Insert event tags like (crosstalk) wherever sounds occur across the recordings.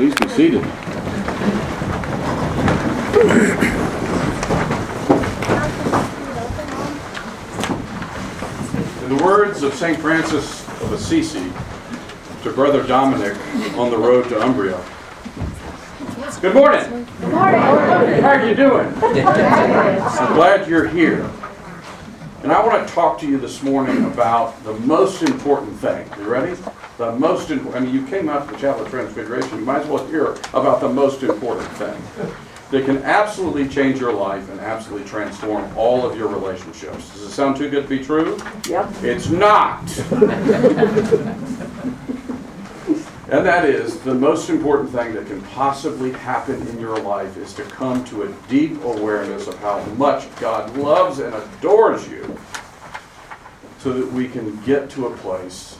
Please be seated. In the words of St. Francis of Assisi to Brother Dominic on the road to Umbria, Good morning. Good morning. How are you doing? I'm glad you're here. And I want to talk to you this morning about the most important thing. You ready? The most important. I mean, you came out to the Chapel of Transfiguration. You might as well hear about the most important thing that can absolutely change your life and absolutely transform all of your relationships. Does it sound too good to be true? Yep. It's not. And that is the most important thing that can possibly happen in your life is to come to a deep awareness of how much God loves and adores you so that we can get to a place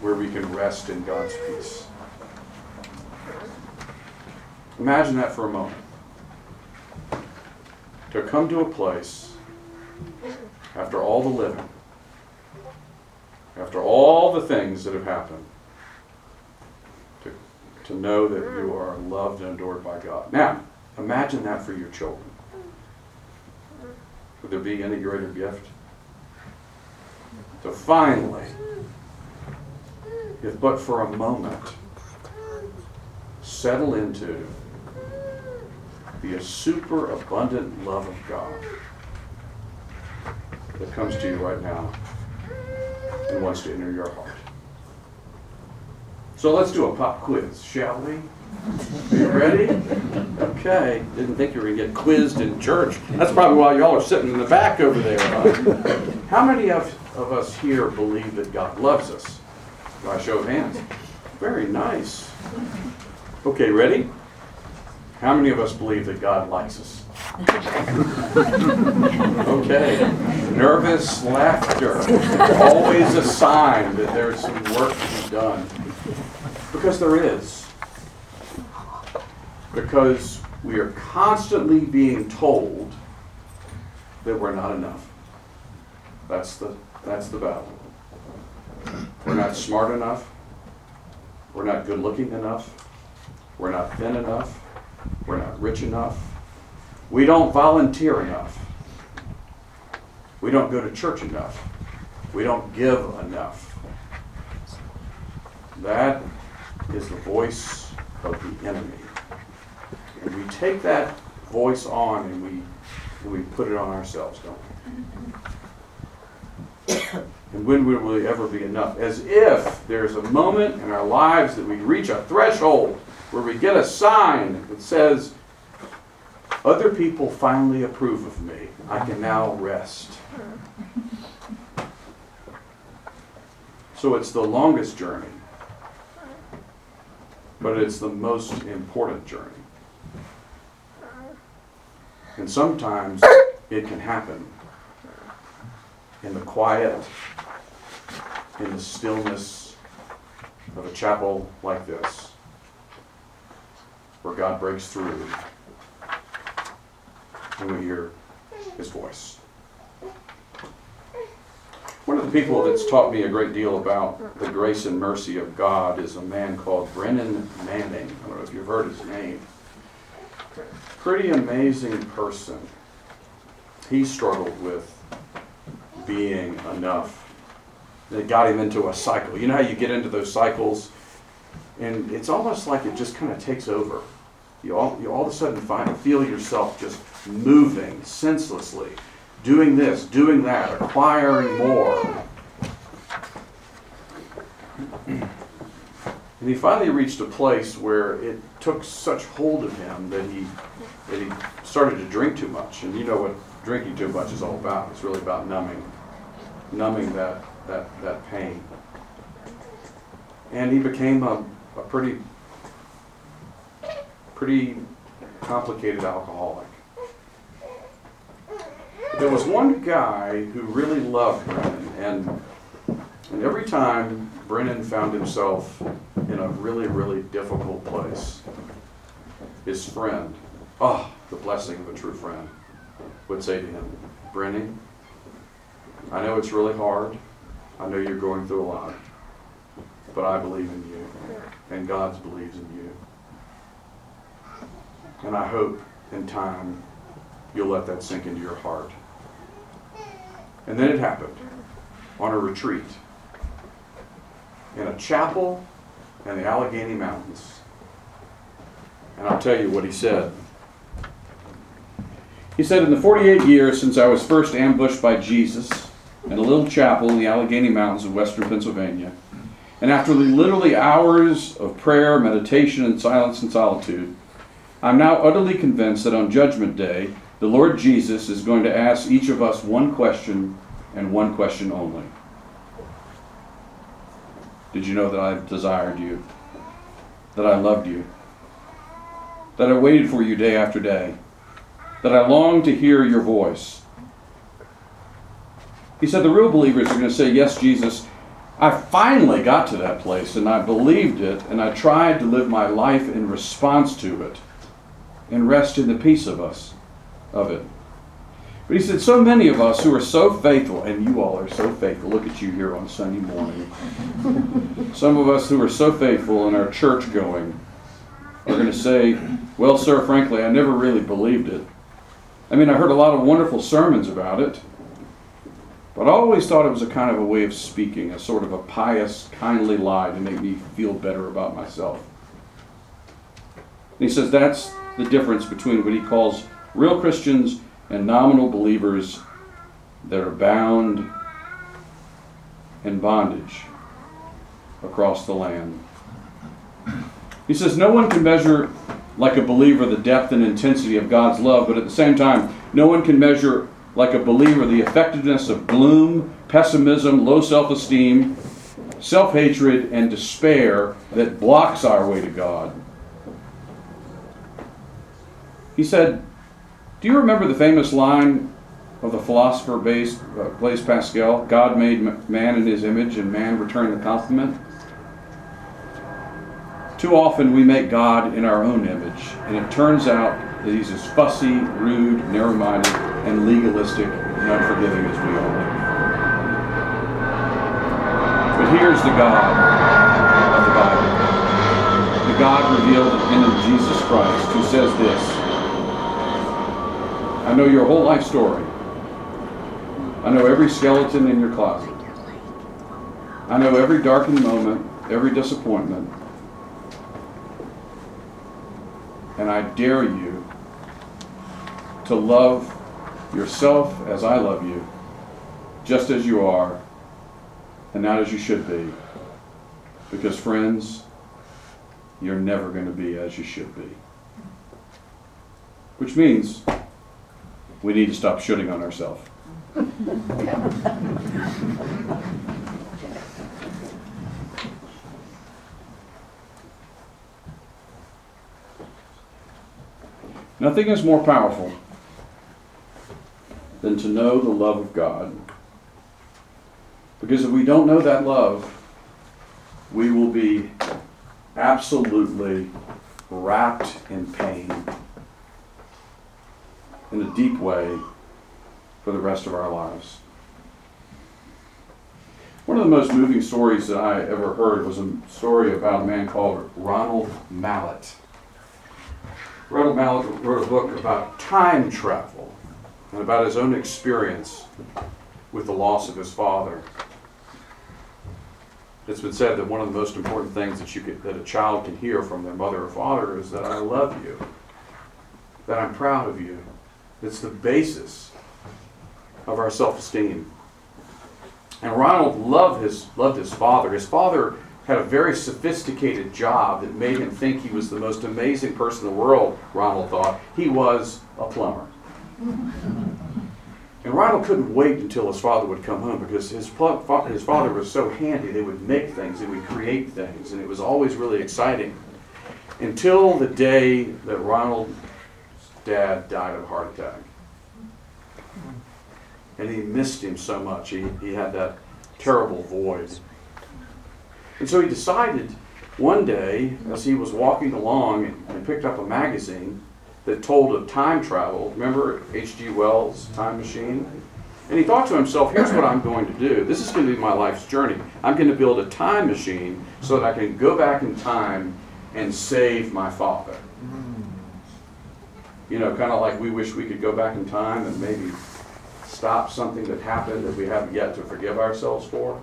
where we can rest in God's peace. Imagine that for a moment. To come to a place after all the living, after all the things that have happened, to to know that you are loved and adored by God. Now, imagine that for your children. Would there be any greater gift? To finally, if but for a moment, settle into the super abundant love of God that comes to you right now and wants to enter your heart. So let's do a pop quiz, shall we? Are you ready? Okay. Didn't think you were going to get quizzed in church. That's probably why y'all are sitting in the back over there. Huh? How many of, of us here believe that God loves us? By show of hands. Very nice. Okay, ready? How many of us believe that God likes us? (laughs) Okay. Nervous laughter. Always a sign that there's some work to be done. Because there is. Because we are constantly being told that we're not enough. That's the, that's the battle. We're not smart enough. We're not good looking enough. We're not thin enough. We're not rich enough. We don't volunteer enough. We don't go to church enough. We don't give enough. That is the voice of the enemy. And we take that voice on and we, we put it on ourselves, don't we? And when will we ever be enough? As if there's a moment in our lives that we reach a threshold where we get a sign that says, other people finally approve of me. I can now rest. So it's the longest journey, but it's the most important journey. And sometimes it can happen in the quiet, in the stillness of a chapel like this, where God breaks through and we hear his voice. One of the people that's taught me a great deal about the grace and mercy of God is a man called Brennan Manning. I don't know if you've heard his name. Pretty amazing person. He struggled with being enough. It got him into a cycle. You know how you get into those cycles, and it's almost like it just kind of takes over. You all, you all of a sudden find feel yourself just moving senselessly, doing this, doing that, acquiring more. And he finally reached a place where it took such hold of him that he that he started to drink too much. And you know what drinking too much is all about. It's really about numbing, numbing that that that pain. And he became a, a pretty pretty complicated alcoholic. There was one guy who really loved Brennan, and, and every time Brennan found himself in a really, really difficult place, his friend, oh, the blessing of a true friend, would say to him, Brennan, I know it's really hard. I know you're going through a lot, but I believe in you, and God believes in you. And I hope in time you'll let that sink into your heart. And then it happened on a retreat in a chapel in the Allegheny Mountains. And I'll tell you what he said. He said, In the 48 years since I was first ambushed by Jesus in a little chapel in the Allegheny Mountains of western Pennsylvania, and after literally hours of prayer, meditation, and silence and solitude, I'm now utterly convinced that on Judgment Day, the Lord Jesus is going to ask each of us one question and one question only. Did you know that I desired you? That I loved you? That I waited for you day after day? That I longed to hear your voice? He said the real believers are going to say, Yes, Jesus, I finally got to that place and I believed it and I tried to live my life in response to it and rest in the peace of us of it. But he said, so many of us who are so faithful, and you all are so faithful. Look at you here on Sunday morning. (laughs) Some of us who are so faithful in our church going are going to say, well, sir, frankly, I never really believed it. I mean, I heard a lot of wonderful sermons about it, but I always thought it was a kind of a way of speaking, a sort of a pious, kindly lie to make me feel better about myself. And he says that's the difference between what he calls real Christians and nominal believers that are bound in bondage across the land. He says, No one can measure, like a believer, the depth and intensity of God's love, but at the same time, no one can measure, like a believer, the effectiveness of gloom, pessimism, low self esteem, self hatred, and despair that blocks our way to God. He said, do you remember the famous line of the philosopher uh, Blaise Pascal? God made man in his image and man returned the compliment. Too often we make God in our own image, and it turns out that he's as fussy, rude, narrow minded, and legalistic and unforgiving as we all are. But here's the God of the Bible the God revealed in Jesus Christ, who says this. I know your whole life story. I know every skeleton in your closet. I know every darkened moment, every disappointment. And I dare you to love yourself as I love you, just as you are, and not as you should be. Because, friends, you're never going to be as you should be. Which means we need to stop shooting on ourselves. Nothing is more powerful than to know the love of God. Because if we don't know that love, we will be absolutely wrapped in pain in a deep way for the rest of our lives. One of the most moving stories that I ever heard was a story about a man called Ronald Mallett. Ronald Mallett wrote a book about time travel and about his own experience with the loss of his father. It's been said that one of the most important things that you that a child can hear from their mother or father is that I love you, that I'm proud of you, it's the basis of our self-esteem. And Ronald loved his, loved his father. His father had a very sophisticated job that made him think he was the most amazing person in the world, Ronald thought. He was a plumber. And Ronald couldn't wait until his father would come home because his, his father was so handy. They would make things, they would create things, and it was always really exciting. Until the day that Ronald's dad died of a heart attack. And he missed him so much. He, he had that terrible void. And so he decided one day, as he was walking along and, and picked up a magazine that told of time travel, remember H.G. Wells' Time Machine? And he thought to himself, here's what I'm going to do. This is going to be my life's journey. I'm going to build a time machine so that I can go back in time and save my father. Hmm. You know, kind of like we wish we could go back in time and maybe stop something that happened that we haven't yet to forgive ourselves for.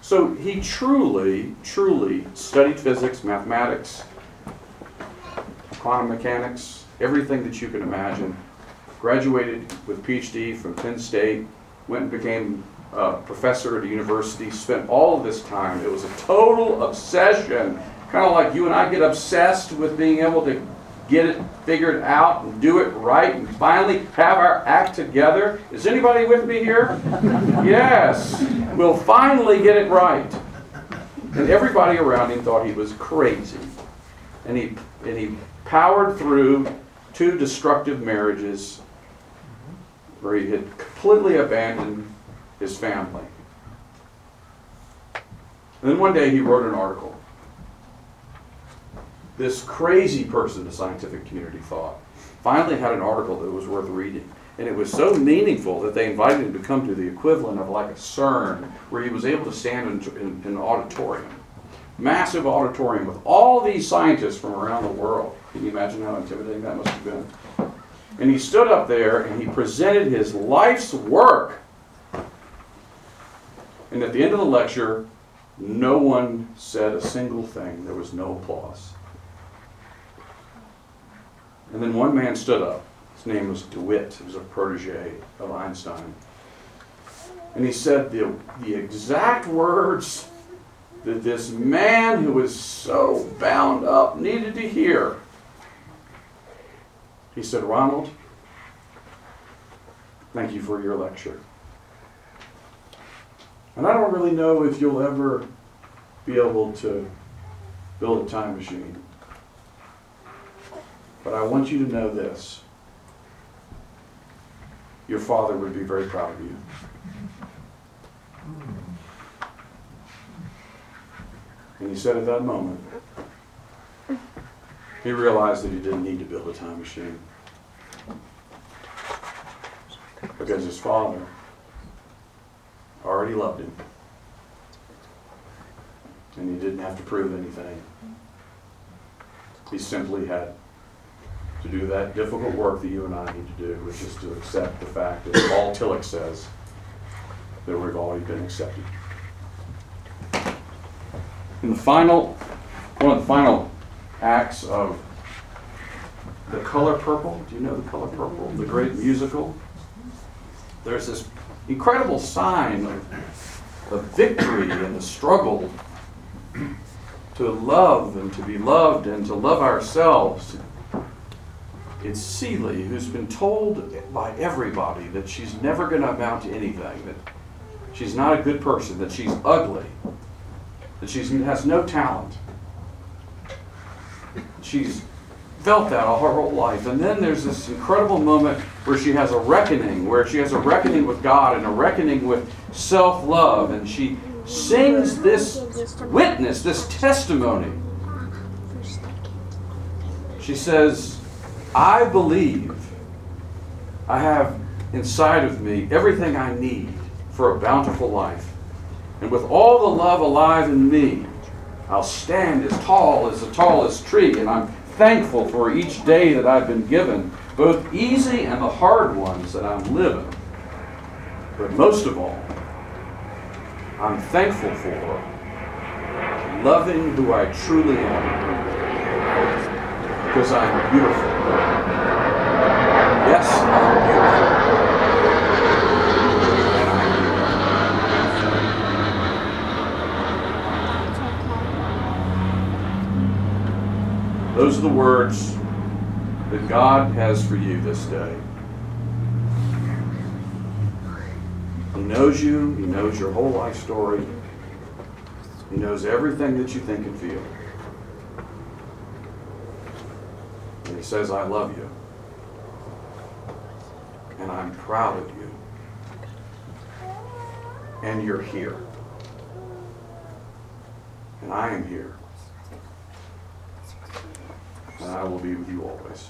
So he truly, truly studied physics, mathematics, quantum mechanics, everything that you can imagine. Graduated with PhD from Penn State, went and became a professor at a university, spent all of this time. It was a total obsession, kind of like you and I get obsessed with being able to get it figured out and do it right and finally have our act together. Is anybody with me here? Yes. We'll finally get it right. And everybody around him thought he was crazy. And he, and he powered through two destructive marriages where he had completely abandoned his family. And then one day he wrote an article. This crazy person, the scientific community thought, finally had an article that was worth reading. And it was so meaningful that they invited him to come to the equivalent of like a CERN, where he was able to stand in, in, in an auditorium. Massive auditorium with all these scientists from around the world. Can you imagine how intimidating that must have been? And he stood up there and he presented his life's work. And at the end of the lecture, no one said a single thing. There was no applause. And then one man stood up. His name was DeWitt. He was a protege of Einstein. And he said the, the exact words that this man who was so bound up needed to hear. He said, Ronald, thank you for your lecture. And I don't really know if you'll ever be able to build a time machine. But I want you to know this. Your father would be very proud of you. And he said at that moment, he realized that he didn't need to build a time machine. Because his father already loved him. And he didn't have to prove anything. He simply had to do that difficult work that you and I need to do, which is to accept the fact that Paul Tillich says that we've already been accepted. In the final, one of the final acts of The Color Purple, do you know The Color Purple, the great musical? There's this incredible sign of, of victory in the struggle to love and to be loved and to love ourselves. It's Celie who's been told by everybody that she's never going to amount to anything, that she's not a good person, that she's ugly, that she has no talent. She's felt that all her whole life. And then there's this incredible moment where she has a reckoning, where she has a reckoning with God and a reckoning with self love. And she sings this witness, this testimony. She says, I believe I have inside of me everything I need for a bountiful life. And with all the love alive in me, I'll stand as tall as the tallest tree. And I'm thankful for each day that I've been given, both easy and the hard ones that I'm living. But most of all, I'm thankful for loving who I truly am. Because I'm beautiful. Yes, I'm beautiful. Those are the words that God has for you this day. He knows you, He knows your whole life story, He knows everything that you think and feel. And He says, I love you. And I'm proud of you. And you're here. And I am here. And I will be with you always.